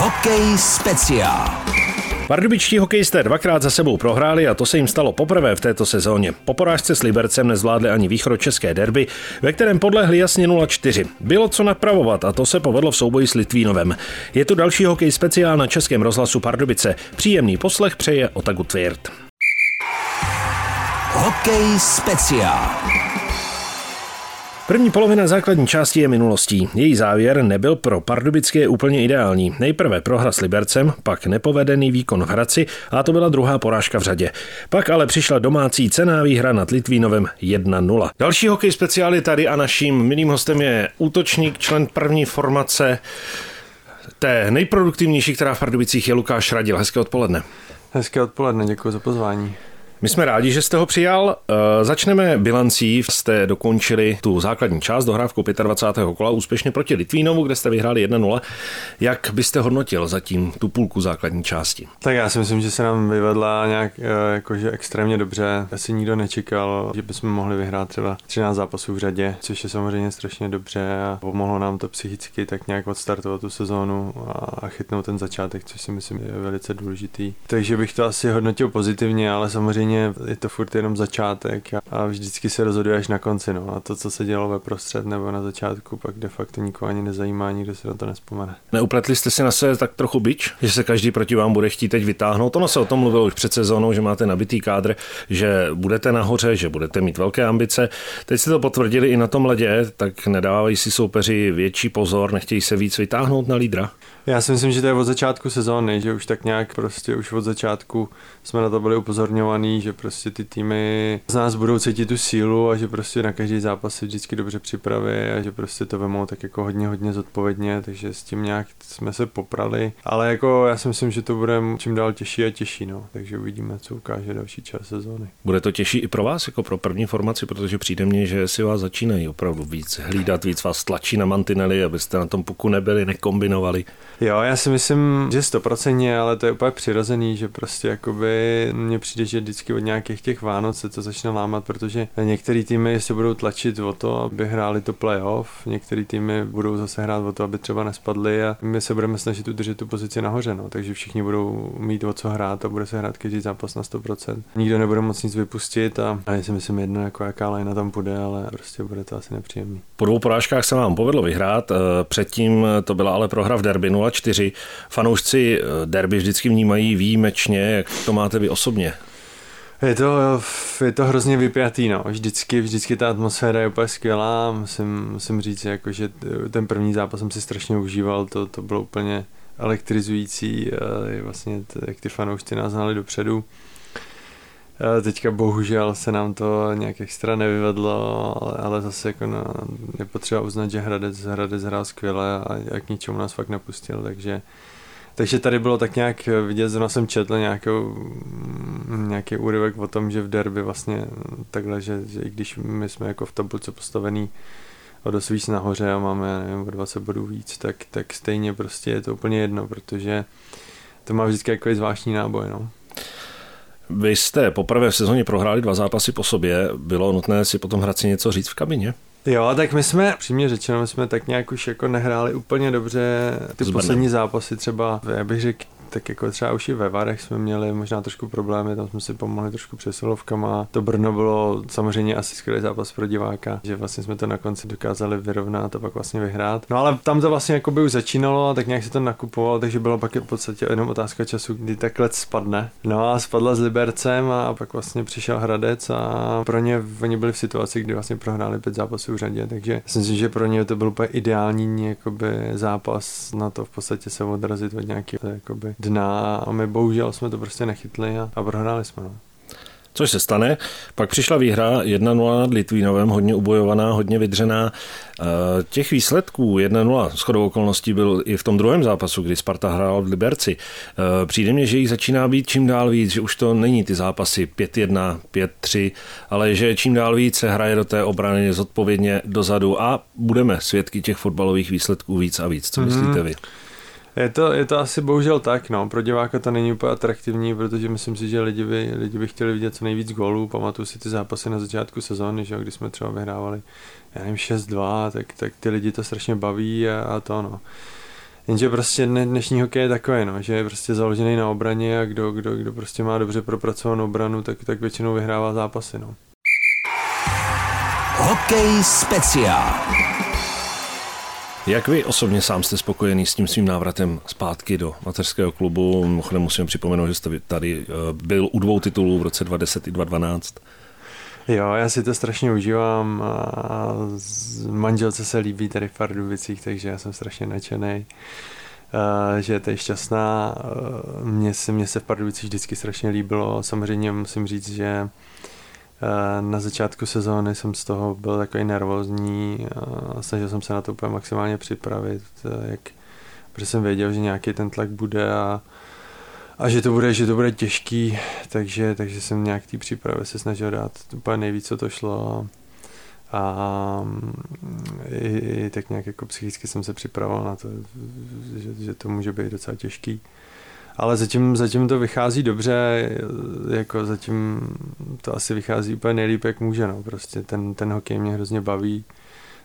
Hokej speciál. Pardubičtí hokejisté dvakrát za sebou prohráli a to se jim stalo poprvé v této sezóně. Po porážce s Libercem nezvládli ani východočeské derby, ve kterém podlehli jasně 0-4. Bylo co napravovat a to se povedlo v souboji s Litvínovem. Je tu další hokej speciál na Českém rozhlasu Pardubice. Příjemný poslech přeje Otagu Tvirt. Hokej speciál. První polovina základní části je minulostí. Její závěr nebyl pro Pardubické úplně ideální. Nejprve prohra s Libercem, pak nepovedený výkon v Hradci a to byla druhá porážka v řadě. Pak ale přišla domácí cená výhra nad Litvínovem 1-0. Další hokej speciál je tady a naším milým hostem je útočník, člen první formace té nejproduktivnější, která v Pardubicích je Lukáš Radil. Hezké odpoledne. Hezké odpoledne, děkuji za pozvání. My jsme rádi, že jste ho přijal. Eh, začneme bilancí. Jste dokončili tu základní část dohrávku 25. kola úspěšně proti Litvínovu, kde jste vyhráli 1-0. Jak byste hodnotil zatím tu půlku základní části? Tak já si myslím, že se nám vyvedla nějak eh, jakože extrémně dobře. Asi nikdo nečekal, že bychom mohli vyhrát třeba 13 zápasů v řadě, což je samozřejmě strašně dobře a pomohlo nám to psychicky tak nějak odstartovat tu sezónu a chytnout ten začátek, což si myslím je velice důležitý. Takže bych to asi hodnotil pozitivně, ale samozřejmě stejně je to furt jenom začátek a vždycky se rozhoduješ na konci. No. A to, co se dělo ve prostřed nebo na začátku, pak de facto nikoho ani nezajímá, nikdo se na to nespomene. Neupletli jste si na sebe tak trochu bič, že se každý proti vám bude chtít teď vytáhnout? Ono se o tom mluvilo už před sezónou, že máte nabitý kádr, že budete nahoře, že budete mít velké ambice. Teď jste to potvrdili i na tom ledě, tak nedávají si soupeři větší pozor, nechtějí se víc vytáhnout na lídra? Já si myslím, že to je od začátku sezóny, že už tak nějak prostě už od začátku jsme na to byli upozorňovaní, že prostě ty týmy z nás budou cítit tu sílu a že prostě na každý zápas se vždycky dobře připraví a že prostě to vemou tak jako hodně, hodně zodpovědně, takže s tím nějak jsme se poprali. Ale jako já si myslím, že to bude čím dál těžší a těžší, no. Takže uvidíme, co ukáže další čas sezóny. Bude to těžší i pro vás, jako pro první formaci, protože přijde mně, že si vás začínají opravdu víc hlídat, víc vás tlačí na mantinely, abyste na tom puku nebyli, nekombinovali. Jo, já si myslím, že stoprocentně, ale to je úplně přirozený, že prostě jakoby mně přijde, že vždycky od nějakých těch Vánoc se to začne lámat, protože některé týmy se budou tlačit o to, aby hráli to playoff, některé týmy budou zase hrát o to, aby třeba nespadly a my se budeme snažit udržet tu pozici nahoře, no. takže všichni budou mít o co hrát a bude se hrát každý zápas na 100%. Nikdo nebude moc nic vypustit a, a já si myslím jedno, jako jaká lajna tam půjde, ale prostě bude to asi nepříjemný. Po dvou porážkách se vám povedlo vyhrát, eh, předtím to byla ale prohra v derby 0-4. Fanoušci eh, derby vždycky vnímají výjimečně, jak to máte vy osobně. Je to, je to hrozně vypjatý, no. Vždycky, vždycky ta atmosféra je úplně skvělá. Musím, musím říct, jako, že ten první zápas jsem si strašně užíval, to, to bylo úplně elektrizující, vlastně, jak ty fanoušci nás znali dopředu. Teďka bohužel se nám to nějak extra nevyvedlo, ale, ale zase jako na, je potřeba uznat, že Hradec, Hradec hrál skvěle a jak ničemu nás fakt nepustil, takže takže tady bylo tak nějak vidět, zrovna jsem četl nějakou, nějaký úryvek o tom, že v derby vlastně takhle, že, že i když my jsme jako v tabulce postavený o dost víc nahoře a máme, nevím, o 20 bodů víc, tak, tak stejně prostě je to úplně jedno, protože to má vždycky jako zvláštní náboj, no. Vy jste poprvé v sezóně prohráli dva zápasy po sobě. Bylo nutné si potom hrát si něco říct v kabině? Jo, tak my jsme, přímě řečeno, my jsme tak nějak už jako nehráli úplně dobře ty poslední zápasy třeba, já bych řekl, tak jako třeba už i ve Varech jsme měli možná trošku problémy, tam jsme si pomohli trošku přesilovkama. To Brno bylo samozřejmě asi skvělý zápas pro diváka, že vlastně jsme to na konci dokázali vyrovnat a pak vlastně vyhrát. No ale tam to vlastně jako by už začínalo a tak nějak se to nakupovalo, takže bylo pak v podstatě jenom otázka času, kdy tak let spadne. No a spadla s Libercem a pak vlastně přišel Hradec a pro ně oni byli v situaci, kdy vlastně prohráli pět zápasů v řadě, takže myslím si, že pro ně to byl úplně ideální jakoby, zápas na to v podstatě se odrazit od nějakého jakoby, dna a my bohužel jsme to prostě nechytli a, a prohráli jsme. No. Což se stane. Pak přišla výhra 1-0 nad Litvínovem, hodně ubojovaná, hodně vydřená. Eh, těch výsledků 1-0 shodou okolností byl i v tom druhém zápasu, kdy Sparta hrála v Liberci. Eh, přijde mně, že jich začíná být čím dál víc, že už to není ty zápasy 5-1, 5-3, ale že čím dál víc se hraje do té obrany zodpovědně dozadu a budeme svědky těch fotbalových výsledků víc a víc. Co mm-hmm. myslíte vy? Je to, je to asi bohužel tak, no. Pro diváka to není úplně atraktivní, protože myslím si, že lidi by, lidi by chtěli vidět co nejvíc gólů. Pamatuju si ty zápasy na začátku sezóny, že kdy jsme třeba vyhrávali, já nevím, 6-2, tak, tak ty lidi to strašně baví a, a to, no. Jenže prostě dnešní hokej je takový, no, že je prostě založený na obraně a kdo, kdo, kdo prostě má dobře propracovanou obranu, tak, tak většinou vyhrává zápasy. No. Hokej speciál. Jak vy osobně sám jste spokojený s tím svým návratem zpátky do mateřského klubu? Mimochodem musím připomenout, že jste tady eh, byl u dvou titulů v roce 2010 i 2012. Jo, já si to strašně užívám a manželce se líbí tady v Pardubicích, takže já jsem strašně nadšený, eh, že je tady šťastná. Eh, mně se, mně se v Pardubicích vždycky strašně líbilo. Samozřejmě musím říct, že na začátku sezóny jsem z toho byl takový nervózní a snažil jsem se na to úplně maximálně připravit, jak, protože jsem věděl, že nějaký ten tlak bude a, a že to bude, že to bude těžký, takže, takže jsem nějak té přípravy se snažil dát úplně nejvíc, co to šlo a i, i tak nějak jako psychicky jsem se připravoval na to, že, že to může být docela těžký ale zatím, zatím to vychází dobře, jako zatím to asi vychází úplně nejlíp, jak může, no, prostě ten, ten hokej mě hrozně baví,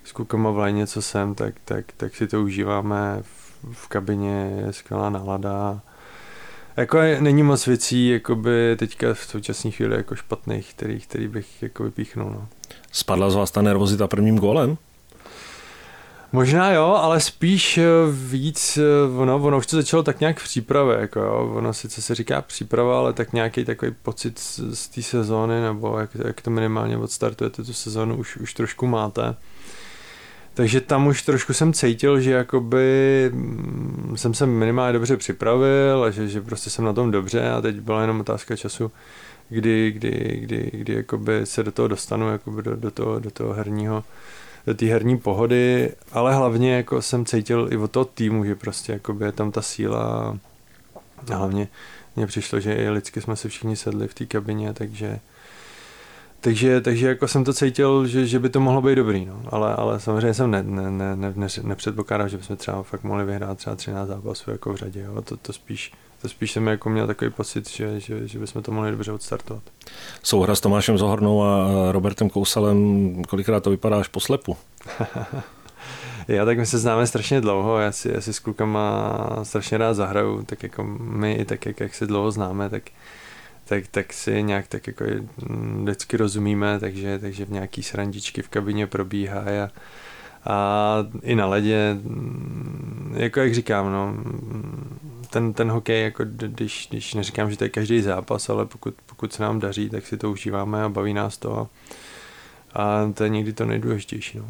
s klukama v léně, co jsem, tak, tak, tak si to užíváme, v, v kabině je skvělá nálada, jako je, není moc věcí, jakoby teďka v současné chvíli jako špatných, který, který bych jako vypíchnul. No. Spadla z vás ta nervozita prvním gólem? Možná jo, ale spíš eh, víc, eh, ono, ono už to začalo tak nějak v přípravě, jako jo, ono sice se říká příprava, ale tak nějaký takový pocit z, z té sezóny, nebo jak, jak to minimálně odstartujete tu sezónu, už, už trošku máte. Takže tam už trošku jsem cítil, že jakoby mm, jsem se minimálně dobře připravil a že, že prostě jsem na tom dobře a teď byla jenom otázka času, kdy, kdy, kdy, kdy jakoby se do toho dostanu, jakoby do, do, toho, do toho herního do té herní pohody, ale hlavně jako jsem cítil i od toho týmu, že prostě jakoby je tam ta síla a hlavně mně přišlo, že i lidsky jsme se všichni sedli v té kabině, takže takže, takže jako jsem to cítil, že, že by to mohlo být dobrý, no. ale, ale samozřejmě jsem ne, ne, ne, ne, nepředpokládal, že bychom třeba fakt mohli vyhrát třeba 13 zápasů jako v řadě, jo. To, to spíš to spíš jsem jako měl takový pocit, že, že, že bychom to mohli dobře odstartovat. Souhra s Tomášem Zohornou a Robertem Kousalem, kolikrát to vypadá až poslepu? Já tak my se známe strašně dlouho, já si, já si s klukama strašně rád zahraju, tak jako my, tak jak, jak se dlouho známe, tak, tak, tak si nějak tak jako vždycky rozumíme, takže, takže v nějaký srandičky v kabině probíhá a, a i na ledě, jako jak říkám, no, ten, ten hokej, jako když, když neříkám, že to je každý zápas, ale pokud, pokud se nám daří, tak si to užíváme a baví nás to a, a to je někdy to nejdůležitější. No.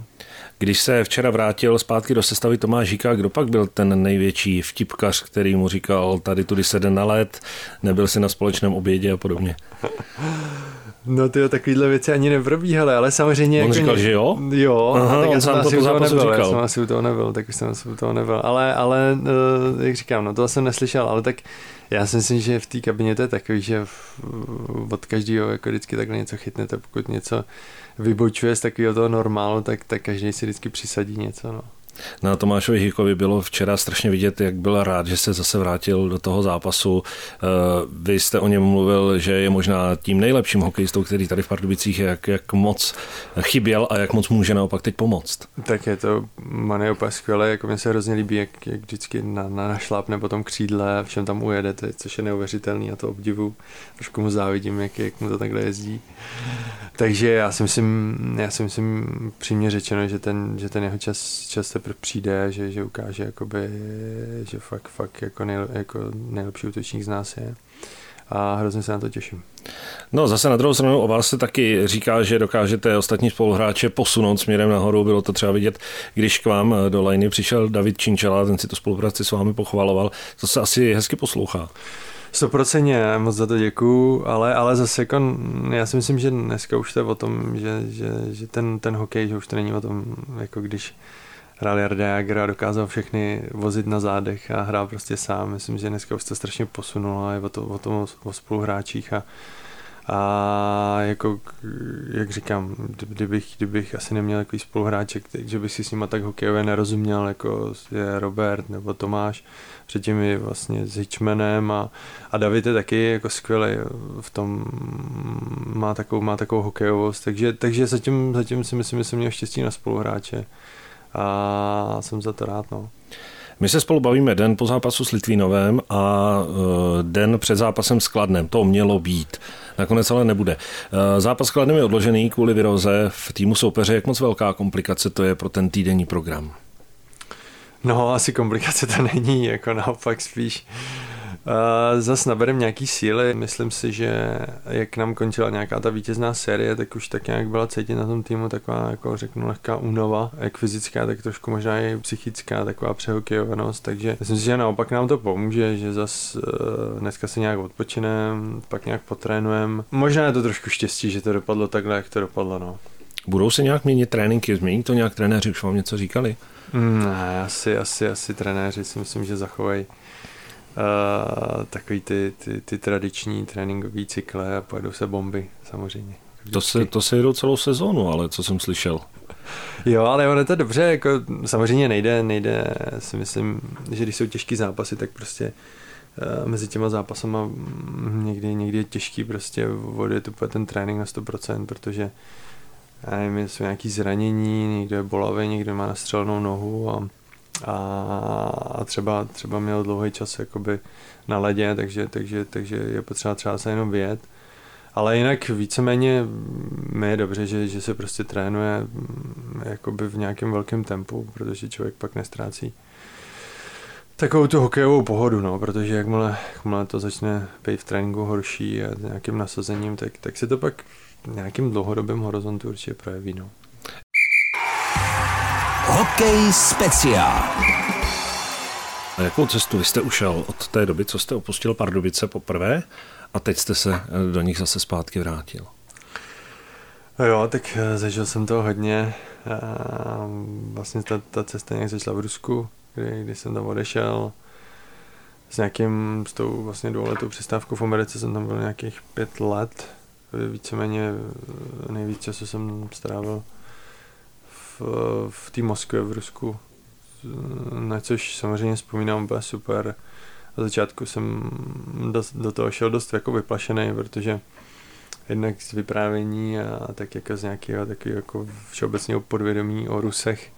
Když se včera vrátil zpátky do sestavy Tomáš Žíka, kdo pak byl ten největší vtipkař, který mu říkal, tady tudy sede na let, nebyl si na společném obědě a podobně? No ty takovýhle věci ani neprobíhaly, ale samozřejmě... On jako říkal, že jo? Jo, Aha, tak já sám to po zápasu nebyl, říkal. Já jsem asi u toho nebyl, tak už jsem asi u toho nebyl. Ale, ale uh, jak říkám, no to jsem neslyšel, ale tak já si myslím, že v té kabině to je takový, že v, od každého jako vždycky takhle něco chytnete, pokud něco vybočuje z takového toho normálu, tak, tak každý si vždycky přisadí něco, no. Na Tomášovi Hikovi bylo včera strašně vidět, jak byl rád, že se zase vrátil do toho zápasu. Eh, vy jste o něm mluvil, že je možná tím nejlepším hokejistou, který tady v Pardubicích je, jak, jak moc chyběl a jak moc může naopak teď pomoct. Tak je to, man je úplně skvělé, jako mi se hrozně líbí, jak, jak vždycky na, na, na šlápne po tom křídle, všem tam ujedete, což je neuvěřitelný a to obdivu. Trošku mu závidím, jak, jak mu to takhle jezdí. Takže já si myslím, já si myslím přímě řečeno, že ten, že ten jeho čas, čas teprve přijde, že, že ukáže, jakoby, že fakt, fakt jako, nej, jako nejlepší útočník z nás je. A hrozně se na to těším. No zase na druhou stranu o vás se taky říká, že dokážete ostatní spoluhráče posunout směrem nahoru. Bylo to třeba vidět, když k vám do lajny přišel David Činčela, ten si to spolupráci s vámi pochvaloval. To se asi hezky poslouchá. Stoprocentně, moc za to děkuju, ale, ale zase jako, já si myslím, že dneska už to je o tom, že, že, že ten, ten hokej, že už to není o tom, jako když Jager a dokázal všechny vozit na zádech a hrál prostě sám. Myslím, že dneska už to strašně posunulo a je o, to, o tom o spoluhráčích a, a jako, jak říkám, kdybych, kdybych asi neměl takový spoluhráček, že bych si s nima tak hokejově nerozuměl, jako je Robert nebo Tomáš, předtím i vlastně s Hitchmanem a, a David je taky jako skvělý v tom, má takovou, má takovou hokejovost, takže, takže zatím, zatím si myslím, že jsem měl štěstí na spoluhráče a jsem za to rád. No. My se spolu bavíme den po zápasu s Litvínovem a e, den před zápasem s Kladnem. To mělo být. Nakonec ale nebude. E, zápas s Kladnem je odložený kvůli viroze v týmu soupeře. Jak moc velká komplikace to je pro ten týdenní program? No, asi komplikace to není, jako naopak spíš Uh, zas naberem nějaký síly. Myslím si, že jak nám končila nějaká ta vítězná série, tak už tak nějak byla cítit na tom týmu taková, jako řeknu, lehká únova, jak fyzická, tak trošku možná i psychická, taková přehokejovanost, takže myslím si, že naopak nám to pomůže, že zas uh, dneska se nějak odpočinem, pak nějak potrénujeme. Možná je to trošku štěstí, že to dopadlo takhle, jak to dopadlo, no. Budou se nějak měnit tréninky? Změní to nějak trenéři? Už vám něco říkali? Ne, asi, asi, asi trenéři si myslím, že zachovají takový ty, ty, ty tradiční tréninkové cykle a pojedou se bomby samozřejmě. To se, to se jedou celou sezónu, ale co jsem slyšel. Jo, ale ono je to dobře, jako samozřejmě nejde, nejde, si myslím, že když jsou těžký zápasy, tak prostě uh, mezi těma zápasama někdy, někdy je těžký prostě vodit úplně ten trénink na 100%, protože já nevím, jsou nějaký zranění, někdo je bolavý, někdo má nastřelenou nohu a a, a třeba, třeba měl dlouhý čas jakoby na ledě, takže, takže, takže je potřeba třeba se jenom vyjet. Ale jinak víceméně mi je dobře, že, že se prostě trénuje mm, jakoby v nějakém velkém tempu, protože člověk pak nestrácí takovou tu hokejovou pohodu, no, protože jakmile, jakmile to začne být v tréninku horší a nějakým nasazením, tak, tak se to pak nějakým dlouhodobým horizontu určitě projeví. No. Hokej speciál. A jakou cestu vy jste ušel od té doby, co jste opustil Pardubice poprvé a teď jste se do nich zase zpátky vrátil? Jo, tak eh, zažil jsem to hodně. Vlastně ta, ta cesta nějak začala v Rusku, kdy, kdy jsem tam odešel s nějakým, s tou vlastně dvouletou přestávkou v Americe jsem tam byl nějakých pět let. Víceméně eh, nejvíc času jsem strávil v, té Moskvě v Rusku, na což samozřejmě vzpomínám, bylo super. Na začátku jsem do, do toho šel dost jako vyplašený, protože jednak z vyprávění a tak jako z nějakého takového jako všeobecného podvědomí o Rusech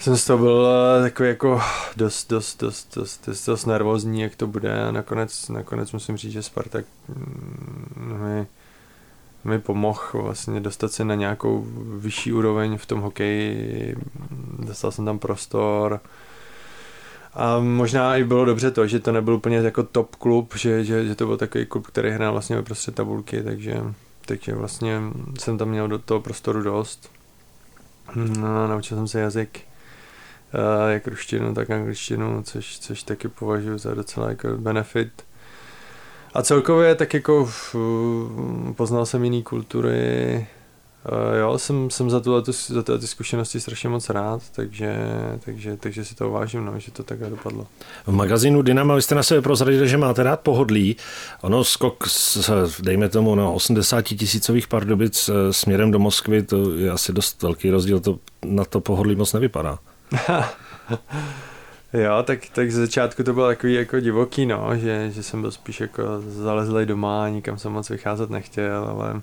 jsem z toho byl eh, takový jako dost, dost, dost, dost, dost, dost nervózní, jak to bude a nakonec, nakonec musím říct, že Spartak mm, mi mi pomohl vlastně dostat se na nějakou vyšší úroveň v tom hokeji, dostal jsem tam prostor a možná i bylo dobře to, že to nebyl úplně jako top klub, že, že, že to byl takový klub, který hrál vlastně ve prostě tabulky, takže, takže vlastně jsem tam měl do toho prostoru dost. No, naučil jsem se jazyk, jak ruštinu, tak angličtinu, což, což taky považuji za docela jako benefit. A celkově tak jako poznal jsem jiný kultury, Uh, jo, jsem, jsem za, tuhle, za tyhle zkušenosti strašně moc rád, takže, takže, takže si to vážím, no, že to takhle dopadlo. V magazínu Dynamo vy jste na sebe prozradili, že máte rád pohodlí. Ono skok, s, dejme tomu, na 80 tisícových pardubic eh, směrem do Moskvy, to je asi dost velký rozdíl, to na to pohodlí moc nevypadá. Jo, tak, tak z začátku to bylo takový jako divoký, no, že, že jsem byl spíš jako zalezlej doma, nikam jsem moc vycházet nechtěl, ale,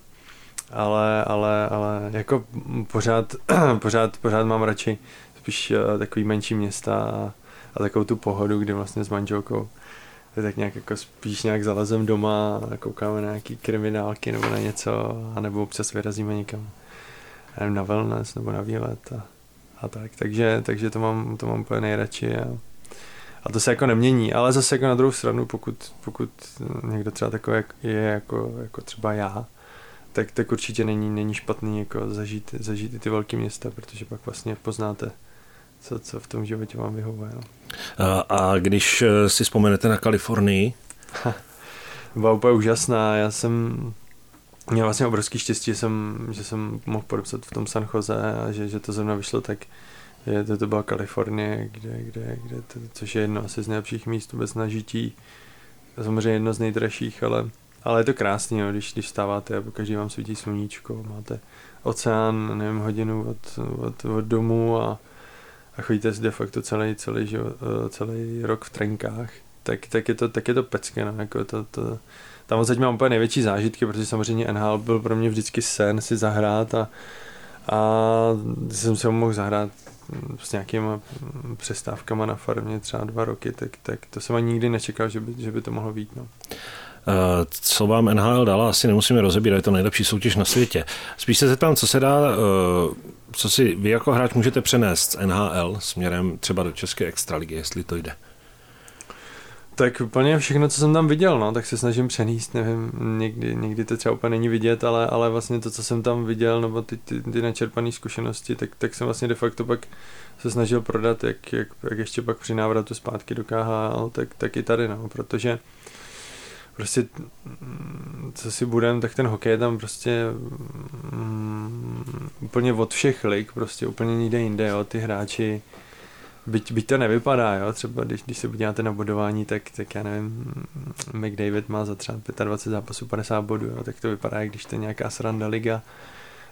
ale, ale, ale jako pořád, pořád, pořád mám radši spíš uh, takový menší města a, a takovou tu pohodu, kdy vlastně s manželkou tak nějak jako spíš nějak zalezem doma a koukáme na nějaký kriminálky nebo na něco, anebo občas vyrazíme někam nevím, na wellness nebo na výlet a, a tak, takže, takže to mám, to mám úplně nejradši a, a to se jako nemění, ale zase jako na druhou stranu, pokud, pokud někdo třeba takový je jako, jako třeba já, tak, tak určitě není, není špatný jako zažít, zažít i ty velké města, protože pak vlastně poznáte, co, co v tom životě vám vyhovuje. No. A, a když eh, si vzpomenete na Kalifornii? Byla úplně úžasná, já jsem měl vlastně obrovský štěstí, že jsem, že jsem mohl podepsat v tom San Jose a že, že to zrovna vyšlo tak, je, to, to byla Kalifornie, kde, kde, kde to, což je jedno asi z nejlepších míst vůbec na žití. Samozřejmě jedno z nejdražších, ale, ale je to krásný, jo, když, když stáváte a každý vám svítí sluníčko, máte oceán, nevím, hodinu od, od, od domu a, a chodíte de facto celý, celý, život, celý rok v trenkách, tak, tak, je to, tak je to pecké, no, jako to, to, tam odsaď mám úplně největší zážitky, protože samozřejmě NHL byl pro mě vždycky sen si zahrát a, a jsem ho mohl zahrát s nějakýma přestávkama na farmě třeba dva roky, tak, tak to jsem ani nikdy nečekal, že by, že by to mohlo být. No. Eh, co vám NHL dala, asi nemusíme rozebírat, je to nejlepší soutěž na světě. Spíš se zeptám, co se dá, eh, co si vy jako hráč můžete přenést z NHL směrem třeba do České extraligy, jestli to jde. Tak úplně všechno, co jsem tam viděl, no, tak se snažím přenést, nevím, někdy, někdy to třeba úplně není vidět, ale, ale vlastně to, co jsem tam viděl, nebo ty, ty, ty načerpané zkušenosti, tak, tak jsem vlastně de facto pak se snažil prodat, jak, jak, jak ještě pak při návratu zpátky do KHL, tak, tak i tady, no, protože prostě co si budem, tak ten hokej je tam prostě mm, úplně od všech lig, prostě úplně nikde jinde, jo, ty hráči byť, byť to nevypadá, jo, třeba když, když se podíváte na bodování, tak, tak já nevím, McDavid má za třeba 25 zápasů 50 bodů, jo, tak to vypadá, když to je nějaká sranda liga,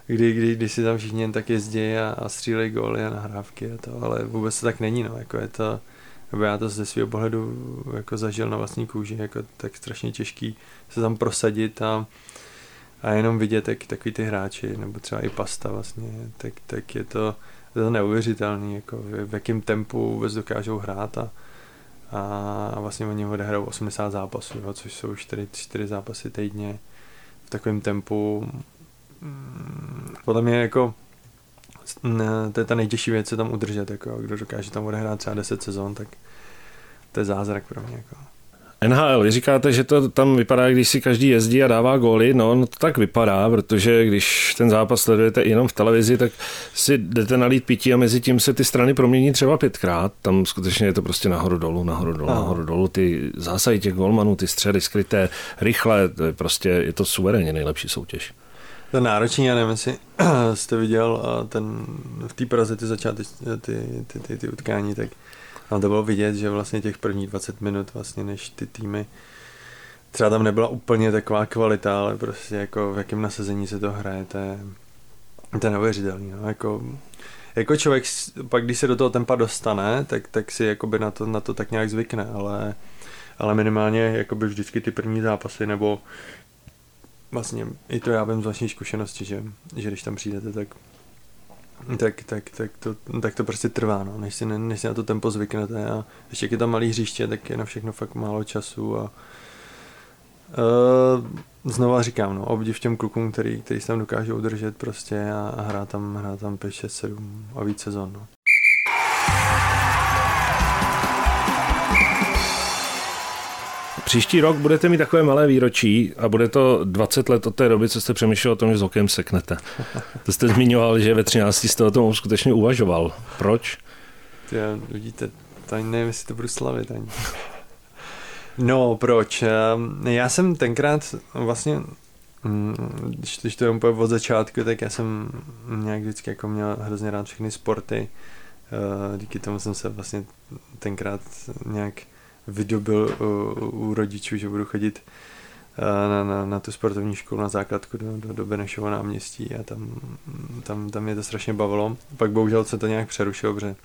kdy, kdy, kdy si tam všichni jen tak jezdí a, a střílejí góly a nahrávky a to, ale vůbec to tak není, no, jako je to, nebo já to ze svého pohledu jako zažil na vlastní kůži, jako tak strašně těžký se tam prosadit a, a jenom vidět, jak takový ty hráči, nebo třeba i pasta vlastně, tak, tak je to, je to neuvěřitelný, jako v, jakém tempu vůbec dokážou hrát a, a vlastně oni odehrajou 80 zápasů, jo, což jsou 4, 4 zápasy týdně v takovém tempu. Mm, podle mě jako to je ta nejtěžší věc, se tam udržet, jako, kdo dokáže tam odehrát třeba 10 sezon, tak to je zázrak pro mě. Jako. NHL, vy říkáte, že to tam vypadá, když si každý jezdí a dává góly, no, no to tak vypadá, protože když ten zápas sledujete jenom v televizi, tak si jdete nalít pití a mezi tím se ty strany promění třeba pětkrát, tam skutečně je to prostě nahoru dolů, nahoru dolů, no. nahoru dolů, ty zásahy těch golmanů, ty střely skryté, rychle, to je prostě, je to suverénně nejlepší soutěž. To náročný, já nevím, jestli jste viděl ten, v té Praze ty začátek, ty, ty, ty, ty utkání, tak tam to bylo vidět, že vlastně těch prvních 20 minut vlastně, než ty týmy třeba tam nebyla úplně taková kvalita, ale prostě jako v jakém nasazení se to hraje, to je, to je neuvěřitelný, no, jako jako člověk pak, když se do toho tempa dostane, tak, tak si jakoby na to, na to tak nějak zvykne, ale, ale minimálně jakoby vždycky ty první zápasy, nebo vlastně i to já vím z vlastní zkušenosti, že, že když tam přijdete, tak tak, tak, tak, to, tak to prostě trvá, no. než, si, než si na to tempo zvyknete a ještě jak je tam malý hřiště, tak je na všechno fakt málo času a uh, znova říkám, no, obdiv těm klukům, který, který se tam dokážou udržet prostě a, a hrát tam, hrát tam 5, 6, 7 a víc sezon. No. Příští rok budete mít takové malé výročí a bude to 20 let od té doby, co jste přemýšlel o tom, že s hokejem seknete. To jste zmiňoval, že ve 13 jste o tom skutečně uvažoval. Proč? Já, vidíte, to ani nevím, jestli to budu slavit ani. No, proč? Já jsem tenkrát vlastně, mm, když, když to je úplně od začátku, tak já jsem nějak vždycky jako měl hrozně rád všechny sporty. Eh, díky tomu jsem se vlastně tenkrát nějak vydobil u, u rodičů, že budu chodit eh, na, na, na tu sportovní školu na základku do, do, do Benešova náměstí a tam, tam, tam mě to strašně bavilo. Pak bohužel se to nějak přerušilo, protože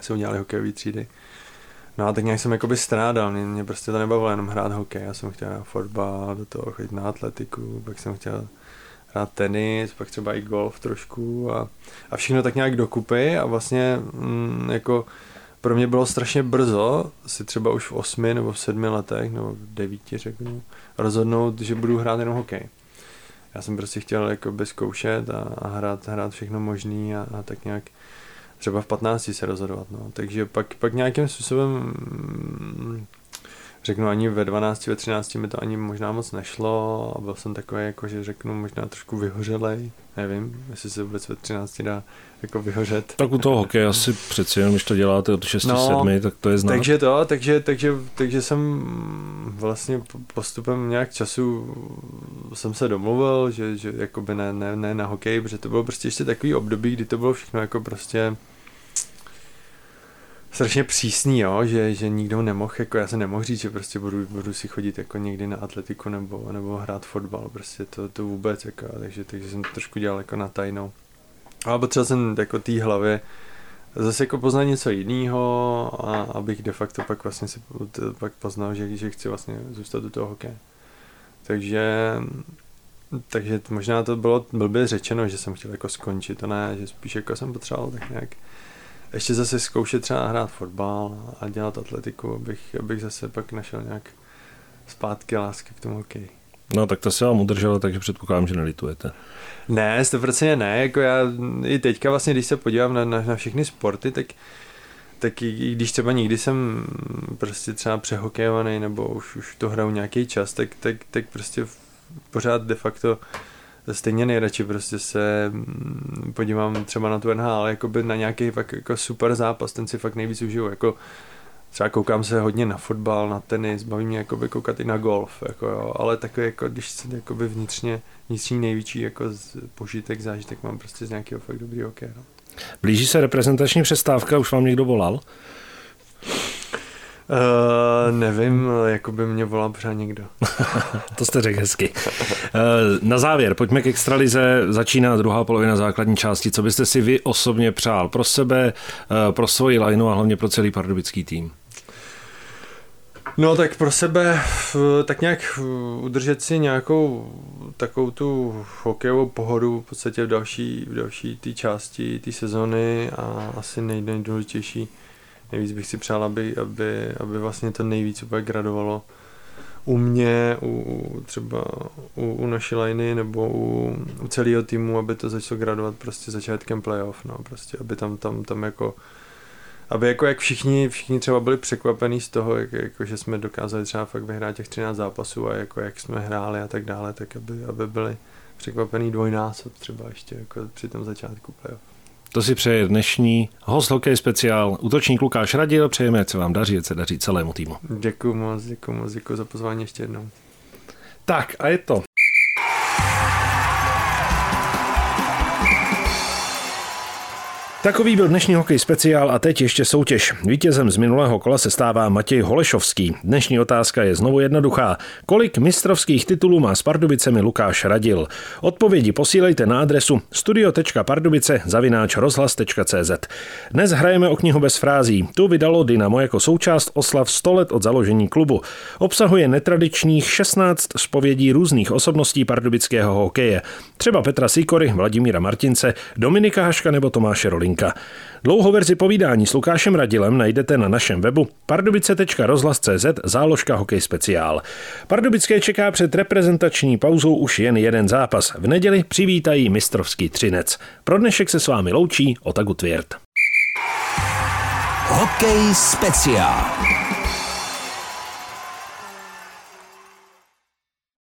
se udělali hokejové třídy. No a tak nějak jsem jakoby strádal, mě, mě prostě to nebavilo jenom hrát hokej, já jsem chtěl fotbal, do toho chodit na atletiku, pak jsem chtěl hrát tenis, pak třeba i golf trošku a, a všechno tak nějak dokupy a vlastně mm, jako pro mě bylo strašně brzo, si třeba už v osmi nebo v sedmi letech, nebo v devíti řeknu, rozhodnout, že budu hrát jenom hokej. Já jsem prostě chtěl jako zkoušet a, a hrát, hrát všechno možný a, a tak nějak třeba v 15 se rozhodovat. No. Takže pak, pak nějakým způsobem řeknu ani ve 12, ve 13 mi to ani možná moc nešlo a byl jsem takový, jako že řeknu možná trošku vyhořelej, nevím, jestli se vůbec ve 13 dá jako vyhořet. Tak u toho hokeje asi přeci jenom, když to děláte od 6 no, 7, tak to je znát. Takže to, takže, takže, takže jsem vlastně postupem nějak času jsem se domluvil, že, že jakoby ne, ne, ne na hokej, protože to bylo prostě ještě takový období, kdy to bylo všechno jako prostě strašně přísný, jo, že, že nikdo nemohl, jako já se nemohl říct, že prostě budu, budu si chodit jako někdy na atletiku nebo, nebo hrát fotbal, prostě to, to vůbec, jako, takže, takže jsem to trošku dělal jako na tajnou. Ale potřeboval jsem jako té hlavě zase jako poznat něco jiného a abych de facto pak vlastně si pak poznal, že, že chci vlastně zůstat do toho hokeje. Takže takže možná to bylo blbě řečeno, že jsem chtěl jako skončit, to ne, že spíš jako jsem potřeboval tak nějak ještě zase zkoušet třeba hrát fotbal a dělat atletiku, abych, abych zase pak našel nějak zpátky lásky k tomu hokeji. No tak to se vám udrželo, takže předpokládám, že nelitujete. Ne, 100% ne, jako já i teďka vlastně, když se podívám na, na, na všechny sporty, tak tak i když třeba nikdy jsem prostě třeba přehokejovaný nebo už, už to hraju nějaký čas, tak, tak, tak prostě pořád de facto stejně nejradši prostě se mm, podívám třeba na tu NHL, jakoby na nějaký fakt jako super zápas, ten si fakt nejvíc užiju, jako třeba koukám se hodně na fotbal, na tenis, baví mě jakoby koukat i na golf, jako jo, ale takový jako, když se jakoby vnitřně, vnitřní největší jako požitek, zážitek mám prostě z nějakého fakt dobrý hokej, no. Blíží se reprezentační přestávka, už vám někdo volal? Uh, nevím, jako by mě volal pořád někdo. to jste řekl hezky. Uh, na závěr, pojďme k extralize. Začíná druhá polovina základní části. Co byste si vy osobně přál pro sebe, uh, pro svoji lineu a hlavně pro celý pardubický tým? No tak pro sebe tak nějak udržet si nějakou takovou tu hokejovou pohodu v podstatě v další, v další té části té sezony a asi nejdůležitější nejvíc bych si přál, aby, aby, aby vlastně to nejvíc úplně gradovalo u mě, u, třeba u, u naší liney nebo u, u celého týmu, aby to začalo gradovat prostě začátkem playoff, no, prostě, aby tam, tam, tam jako aby jako jak všichni, všichni třeba byli překvapení z toho, jak, jako, že jsme dokázali třeba fakt vyhrát těch 13 zápasů a jako jak jsme hráli a tak dále, tak aby, aby byli překvapený dvojnásob třeba ještě jako při tom začátku playoff. To si přeje dnešní host hokej speciál, útočník Lukáš Radil. Přejeme, ať se vám daří, ať se daří celému týmu. Děkuji moc, děkuji moc, děkuji za pozvání ještě jednou. Tak a je to Takový byl dnešní hokej speciál a teď ještě soutěž. Vítězem z minulého kola se stává Matěj Holešovský. Dnešní otázka je znovu jednoduchá. Kolik mistrovských titulů má s Pardubicemi Lukáš Radil? Odpovědi posílejte na adresu studio.pardubice zavináč rozhlas.cz. Dnes hrajeme o knihu bez frází. Tu vydalo Dynamo jako součást oslav 100 let od založení klubu. Obsahuje netradičních 16 spovědí různých osobností pardubického hokeje. Třeba Petra Sikory, Vladimíra Martince, Dominika Haška nebo Tomáše Rolinka. Marinka. Dlouhou verzi povídání s Lukášem Radilem najdete na našem webu pardubice.rozhlas.cz záložka hokej speciál. Pardubické čeká před reprezentační pauzou už jen jeden zápas. V neděli přivítají mistrovský třinec. Pro dnešek se s vámi loučí Otagu Tvěrt. Hokej speciál.